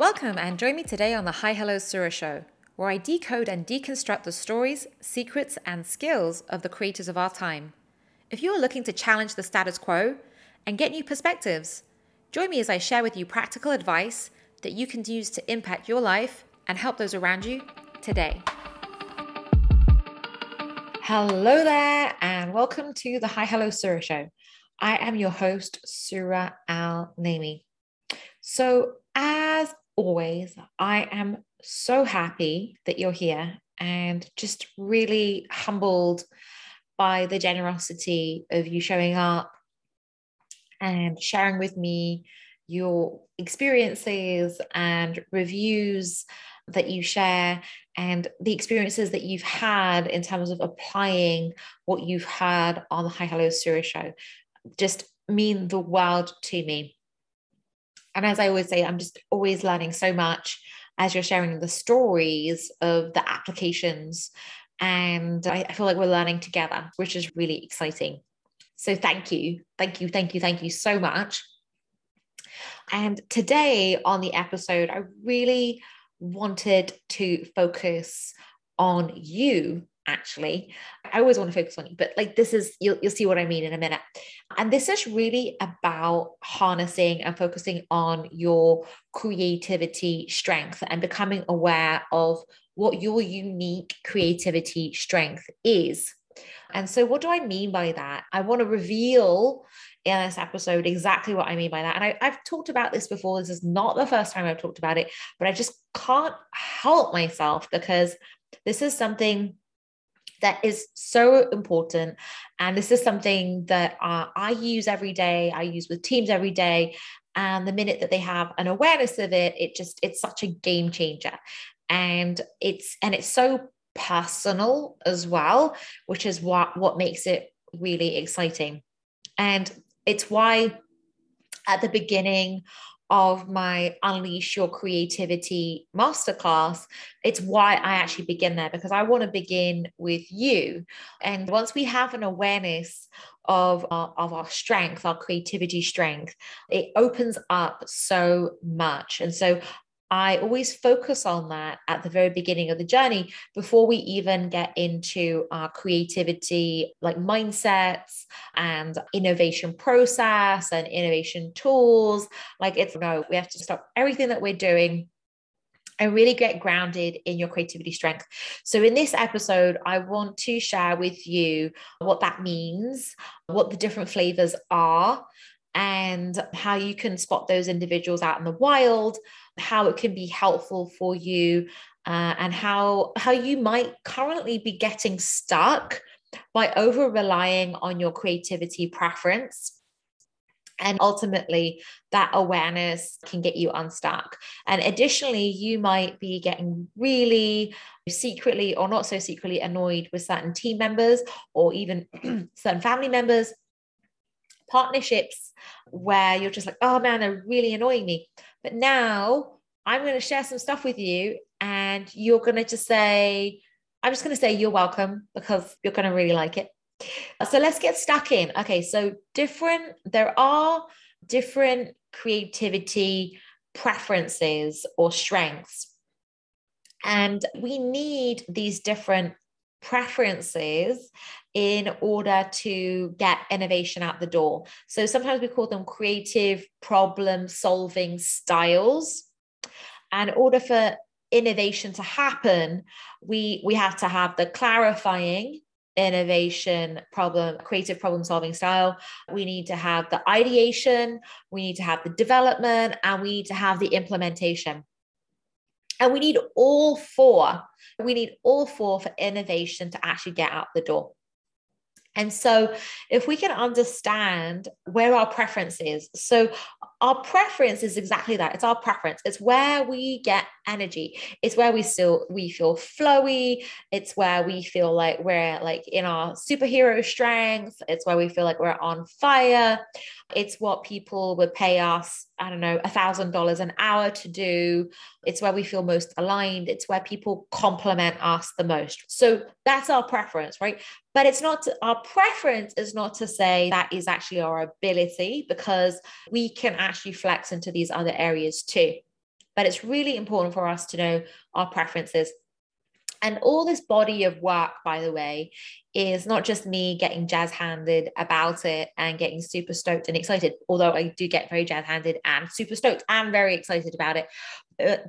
Welcome and join me today on the Hi Hello Sura Show, where I decode and deconstruct the stories, secrets, and skills of the creators of our time. If you are looking to challenge the status quo and get new perspectives, join me as I share with you practical advice that you can use to impact your life and help those around you today. Hello there, and welcome to the Hi Hello Sura Show. I am your host, Sura Al Naimi. So, always, I am so happy that you're here and just really humbled by the generosity of you showing up and sharing with me your experiences and reviews that you share and the experiences that you've had in terms of applying what you've had on the Hi Hello Sura show just mean the world to me. And as I always say, I'm just always learning so much as you're sharing the stories of the applications. And I feel like we're learning together, which is really exciting. So thank you. Thank you. Thank you. Thank you so much. And today on the episode, I really wanted to focus on you actually i always want to focus on you but like this is you'll, you'll see what i mean in a minute and this is really about harnessing and focusing on your creativity strength and becoming aware of what your unique creativity strength is and so what do i mean by that i want to reveal in this episode exactly what I mean by that. And I, have talked about this before. This is not the first time I've talked about it, but I just can't help myself because this is something that is so important. And this is something that uh, I use every day, I use with teams every day. And the minute that they have an awareness of it, it just, it's such a game changer. And it's, and it's so personal as well, which is what, what makes it really exciting. And it's why at the beginning of my Unleash Your Creativity masterclass, it's why I actually begin there because I want to begin with you. And once we have an awareness of our, of our strength, our creativity strength, it opens up so much. And so I always focus on that at the very beginning of the journey before we even get into our creativity, like mindsets and innovation process and innovation tools. Like it's no, we have to stop everything that we're doing and really get grounded in your creativity strength. So, in this episode, I want to share with you what that means, what the different flavors are, and how you can spot those individuals out in the wild how it can be helpful for you uh, and how how you might currently be getting stuck by over relying on your creativity preference. And ultimately that awareness can get you unstuck. And additionally you might be getting really secretly or not so secretly annoyed with certain team members or even certain family members partnerships where you're just like oh man they're really annoying me but now I'm going to share some stuff with you, and you're going to just say, I'm just going to say you're welcome because you're going to really like it. So let's get stuck in. Okay, so different, there are different creativity preferences or strengths. And we need these different preferences in order to get innovation out the door. So sometimes we call them creative problem solving styles. And in order for innovation to happen, we we have to have the clarifying innovation problem creative problem solving style we need to have the ideation we need to have the development and we need to have the implementation and we need all four we need all four for innovation to actually get out the door and so, if we can understand where our preference is, so our preference is exactly that it's our preference, it's where we get energy, it's where we still we feel flowy, it's where we feel like we're like in our superhero strength, it's where we feel like we're on fire, it's what people would pay us, I don't know, a thousand dollars an hour to do, it's where we feel most aligned, it's where people compliment us the most. So, that's our preference, right? But it's not to, our preference is not to say that is actually our ability because we can actually flex into these other areas too. but it's really important for us to know our preferences. And all this body of work, by the way, is not just me getting jazz handed about it and getting super stoked and excited, although I do get very jazz handed and super stoked and very excited about it.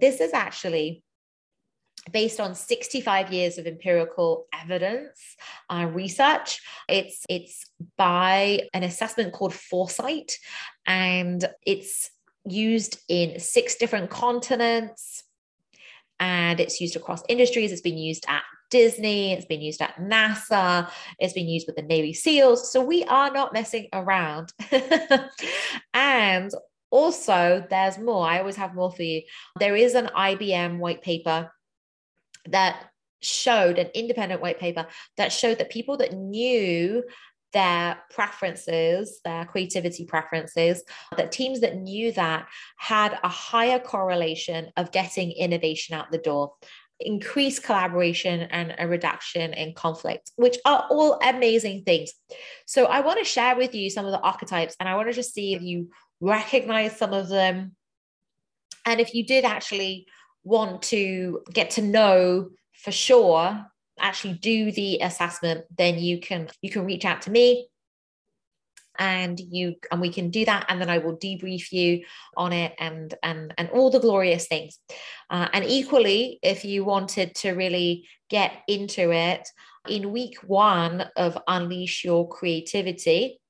This is actually based on 65 years of empirical evidence uh, research it's it's by an assessment called FourSight and it's used in six different continents and it's used across industries. It's been used at Disney, it's been used at NASA, it's been used with the Navy SEALs. So we are not messing around. and also, there's more. I always have more for you. There is an IBM white paper that showed an independent white paper that showed that people that knew their preferences, their creativity preferences, that teams that knew that had a higher correlation of getting innovation out the door increased collaboration and a reduction in conflict, which are all amazing things. So, I want to share with you some of the archetypes and I want to just see if you recognize some of them. And if you did actually want to get to know for sure actually do the assessment, then you can you can reach out to me and you and we can do that and then i will debrief you on it and and and all the glorious things. Uh, and equally if you wanted to really get into it in week one of unleash your creativity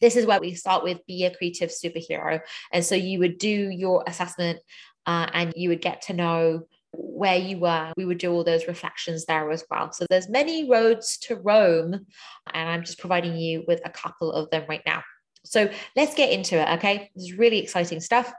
this is where we start with be a creative superhero. And so you would do your assessment uh, and you would get to know where you were we would do all those reflections there as well so there's many roads to rome and i'm just providing you with a couple of them right now so let's get into it okay this is really exciting stuff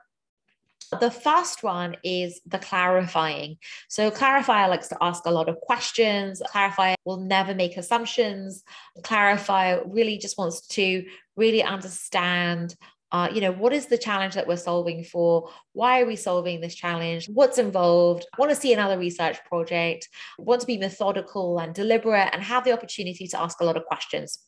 the first one is the clarifying. So, clarifier likes to ask a lot of questions. Clarifier will never make assumptions. Clarifier really just wants to really understand uh, you know, what is the challenge that we're solving for? Why are we solving this challenge? What's involved? Want to see another research project? Want to be methodical and deliberate and have the opportunity to ask a lot of questions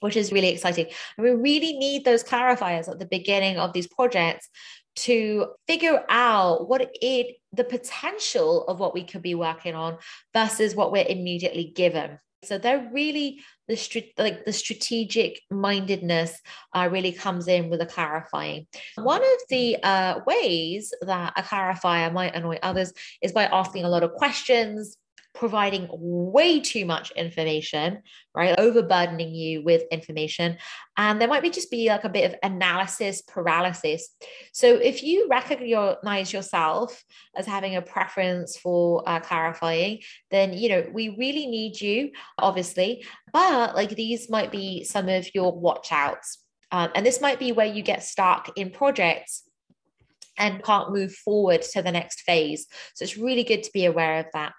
which is really exciting. And we really need those clarifiers at the beginning of these projects to figure out what it the potential of what we could be working on versus what we're immediately given. So they're really the like the strategic mindedness uh, really comes in with a clarifying. One of the uh, ways that a clarifier might annoy others is by asking a lot of questions, providing way too much information, right? Overburdening you with information. And there might be just be like a bit of analysis paralysis. So if you recognize yourself as having a preference for uh, clarifying, then, you know, we really need you, obviously, but like these might be some of your watch outs. Um, and this might be where you get stuck in projects and can't move forward to the next phase. So it's really good to be aware of that.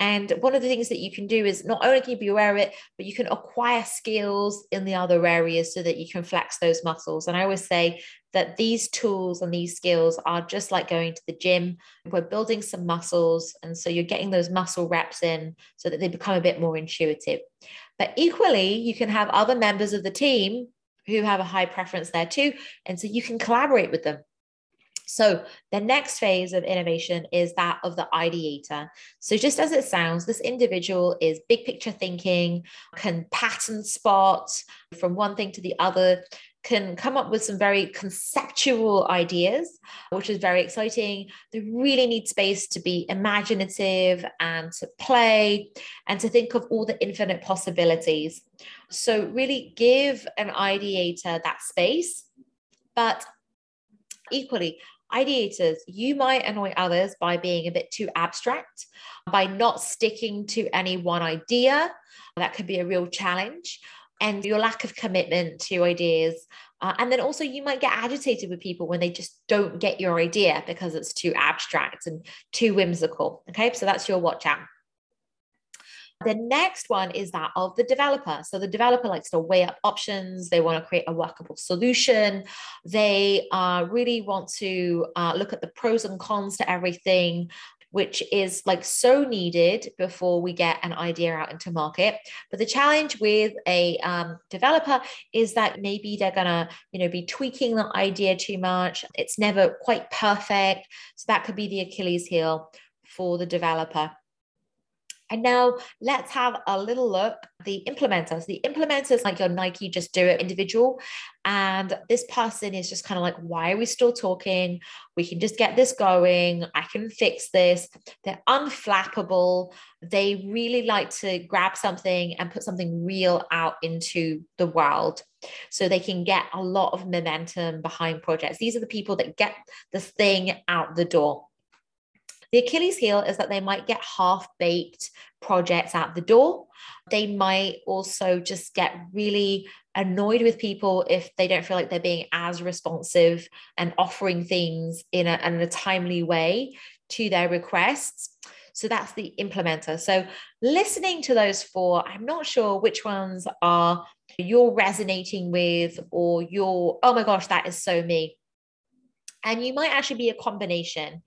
And one of the things that you can do is not only can you be aware of it, but you can acquire skills in the other areas so that you can flex those muscles. And I always say that these tools and these skills are just like going to the gym. We're building some muscles. And so you're getting those muscle reps in so that they become a bit more intuitive. But equally, you can have other members of the team who have a high preference there too. And so you can collaborate with them. So, the next phase of innovation is that of the ideator. So, just as it sounds, this individual is big picture thinking, can pattern spot from one thing to the other, can come up with some very conceptual ideas, which is very exciting. They really need space to be imaginative and to play and to think of all the infinite possibilities. So, really give an ideator that space. But equally, ideators, you might annoy others by being a bit too abstract, by not sticking to any one idea. That could be a real challenge. And your lack of commitment to ideas. Uh, and then also, you might get agitated with people when they just don't get your idea because it's too abstract and too whimsical. Okay, so that's your watch out. The next one is that of the developer. So the developer likes to weigh up options. They want to create a workable solution. They uh, really want to uh, look at the pros and cons to everything. which is like so needed before we get an idea out into market. But the challenge with a um, developer is that maybe they're gonna, you know, be tweaking the idea too much. It's never quite perfect. So that could be the Achilles heel for the developer. And now let's have a little look the implementers. The implementers, like your Nike Just Do It individual. And this person is just kind of like, why are we still talking? We can just get this going. I can fix this. They're unflappable. They really like to grab something and put something real out into the world so they can get a lot of momentum behind projects. These are the people that get the thing out the door. The Achilles heel is that they might get half baked projects out the door. They might also just get really annoyed with people if they don't feel like they're being as responsive and offering things in a, in a timely way to their requests. So that's the implementer. So listening to those four, I'm not sure which ones are you're resonating with or you're, oh my gosh, that is so me. And you might actually be a combination.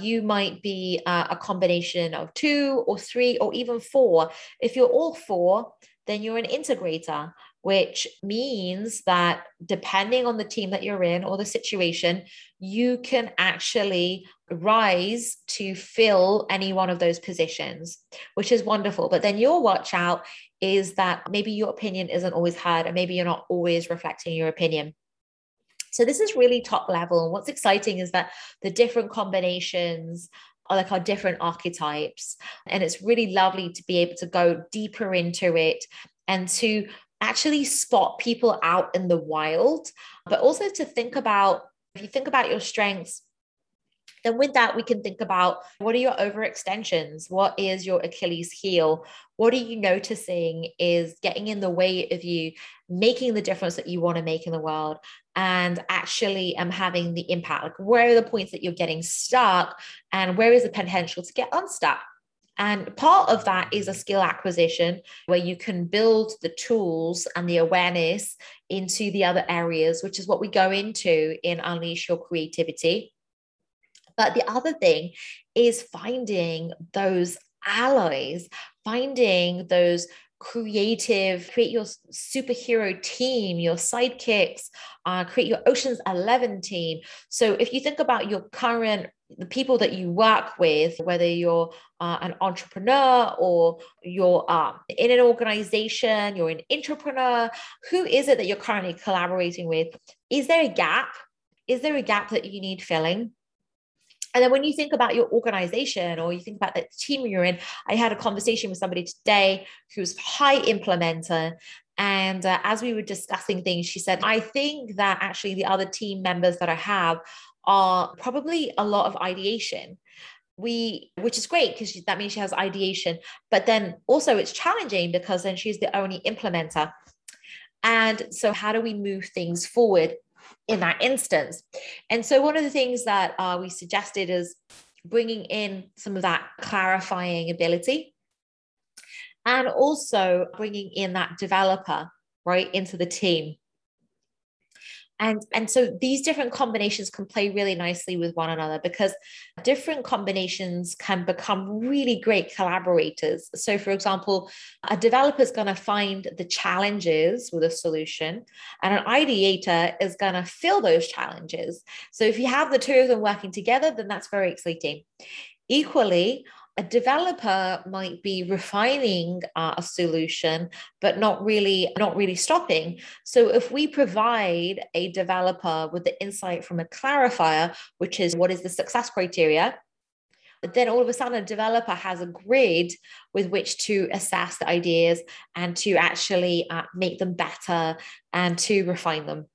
You might be uh, a combination of two or three or even four. If you're all four, then you're an integrator, which means that depending on the team that you're in or the situation, you can actually rise to fill any one of those positions, which is wonderful. But then your watch out is that maybe your opinion isn't always heard, and maybe you're not always reflecting your opinion. So this is really top level. And what's exciting is that the different combinations are like our different archetypes. And it's really lovely to be able to go deeper into it and to actually spot people out in the wild, but also to think about if you think about your strengths, then with that, we can think about what are your overextensions? What is your Achilles heel? What are you noticing is getting in the way of you making the difference that you want to make in the world and actually um, having the impact? Like, where are the points that you're getting stuck and where is the potential to get unstuck? And part of that is a skill acquisition where you can build the tools and the awareness into the other areas, which is what we go into in Unleash Your Creativity. But the other thing is finding those allies, finding those creative, create your superhero team, your sidekicks, uh, create your Ocean's 11 team. So if you think about your current the people that you work with, whether you're uh, an entrepreneur or you're um, in an organization, you're an entrepreneur, who is it that you're currently collaborating with? Is there a gap? Is there a gap that you need filling? And then when you think about your organization or you think about the team you're in, I had a conversation with somebody today who's high implementer. And uh, as we were discussing things, she said, I think that actually the other team members that I have are probably a lot of ideation. We which is great because that means she has ideation. But then also it's challenging because then she's the only implementer. And so how do we move things forward in that instance. And so, one of the things that uh, we suggested is bringing in some of that clarifying ability and also bringing in that developer right into the team and and so these different combinations can play really nicely with one another because different combinations can become really great collaborators. So for example a developer is going to find the challenges with a solution and an ideator is going to fill those challenges. So if you have the two of them working together then that's very exciting. Equally a developer might be refining uh, a solution but not really not really stopping. So if we provide a developer with the insight from a clarifier which is what is the success criteria then all of a sudden a developer has a grid with which to assess the ideas and to actually uh, make them better and to refine them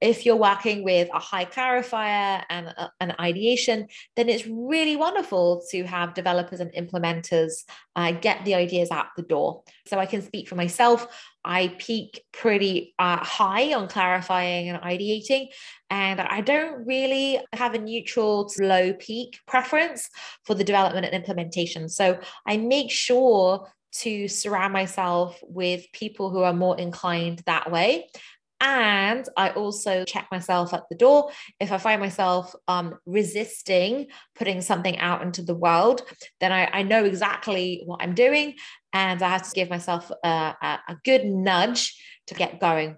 if you're working with a high clarifier and a, an ideation, then it's really wonderful to have developers and implementers uh, get the ideas out the door. So I can speak for myself. I peak pretty uh, high on clarifying and ideating, and I don't really have a neutral to low peak preference for the development and implementation. So I make sure to surround myself with people who are more inclined that way And I also check myself at the door. If I find myself um, resisting putting something out into the world, then I, I know exactly what I'm doing. And I have to give myself a, a, a good nudge to get going.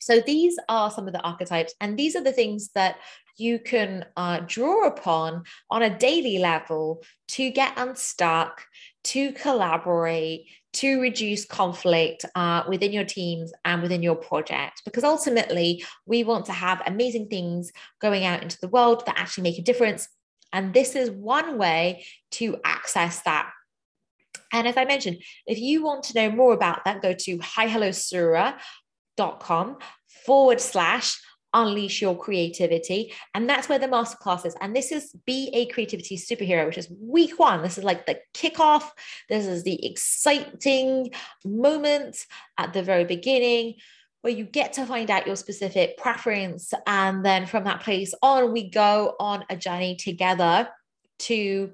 So these are some of the archetypes, and these are the things that you can uh, draw upon on a daily level to get unstuck, to collaborate, to reduce conflict uh, within your teams and within your project. Because ultimately, we want to have amazing things going out into the world that actually make a difference. And this is one way to access that. And as I mentioned, if you want to know more about that, go to hihellosura.com forward slash unleash your creativity. And that's where the masterclass is. And this is Be a Creativity Superhero, which is week one. This is like the kickoff. This is the exciting moment at the very beginning where you get to find out your specific preference. And then from that place on, we go on a journey together to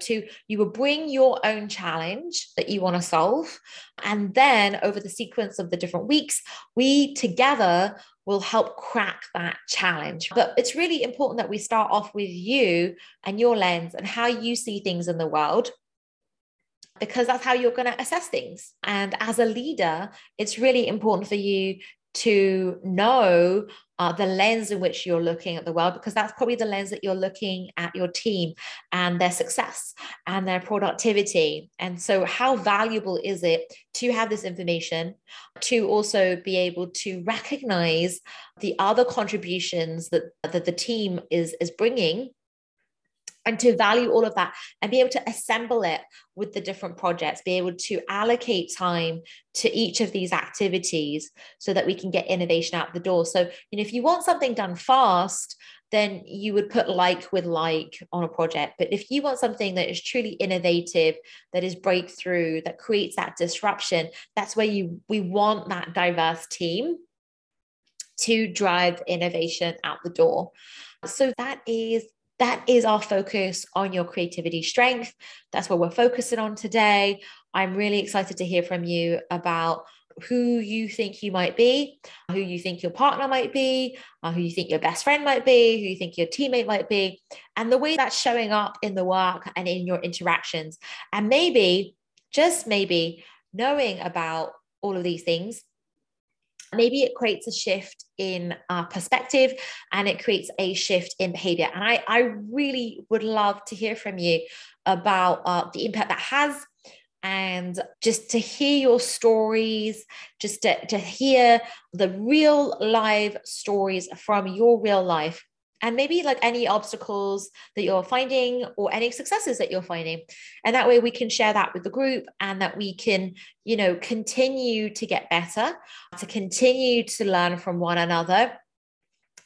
to you will bring your own challenge that you want to solve and then over the sequence of the different weeks we together will help crack that challenge. But it's really important that we start off with you and your lens and how you see things in the world because that's how you're going to assess things. And as a leader it's really important for you to know uh, the lens in which you're looking at the world, because that's probably the lens that you're looking at your team and their success and their productivity. And so, how valuable is it to have this information, to also be able to recognize the other contributions that, that the team is, is bringing and to value all of that and be able to assemble it with the different projects, be able to allocate time to each of these activities so that we can get innovation out the door. So, you know, if you want something done fast, then you would put like with like on a project. But if you want something that is truly innovative, that is breakthrough, that creates that disruption, that's where you we want that diverse team to drive innovation out the door. So that is that is our focus on your creativity strength. That's what we're focusing on today. I'm really excited to hear from you about who you think you might be, who you think your partner might be, uh, who you think your best friend might be, who you think your teammate might be, and the way that's showing up in the work and in your interactions. And maybe, just maybe, knowing about all of these things maybe it creates a shift in our perspective and it creates a shift in behavior. And i, I really would love to hear from you about uh, the impact that has and just to hear your stories just to, to hear the real live stories from your real life and maybe like any obstacles that you're finding or any successes that you're finding. And that way we can share that with the group and that we can you know continue to get better to continue to learn from one another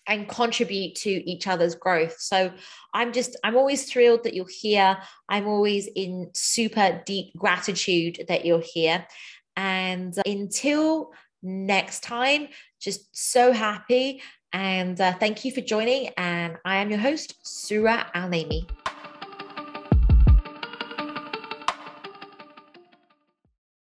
and contribute to each other's growth. So i'm just i'm always thrilled that you're here. I'm always in super deep gratitude that you're here. And uh, until next time just so happy and uh, thank you for joining. And I am your host, Sura Al Naimi.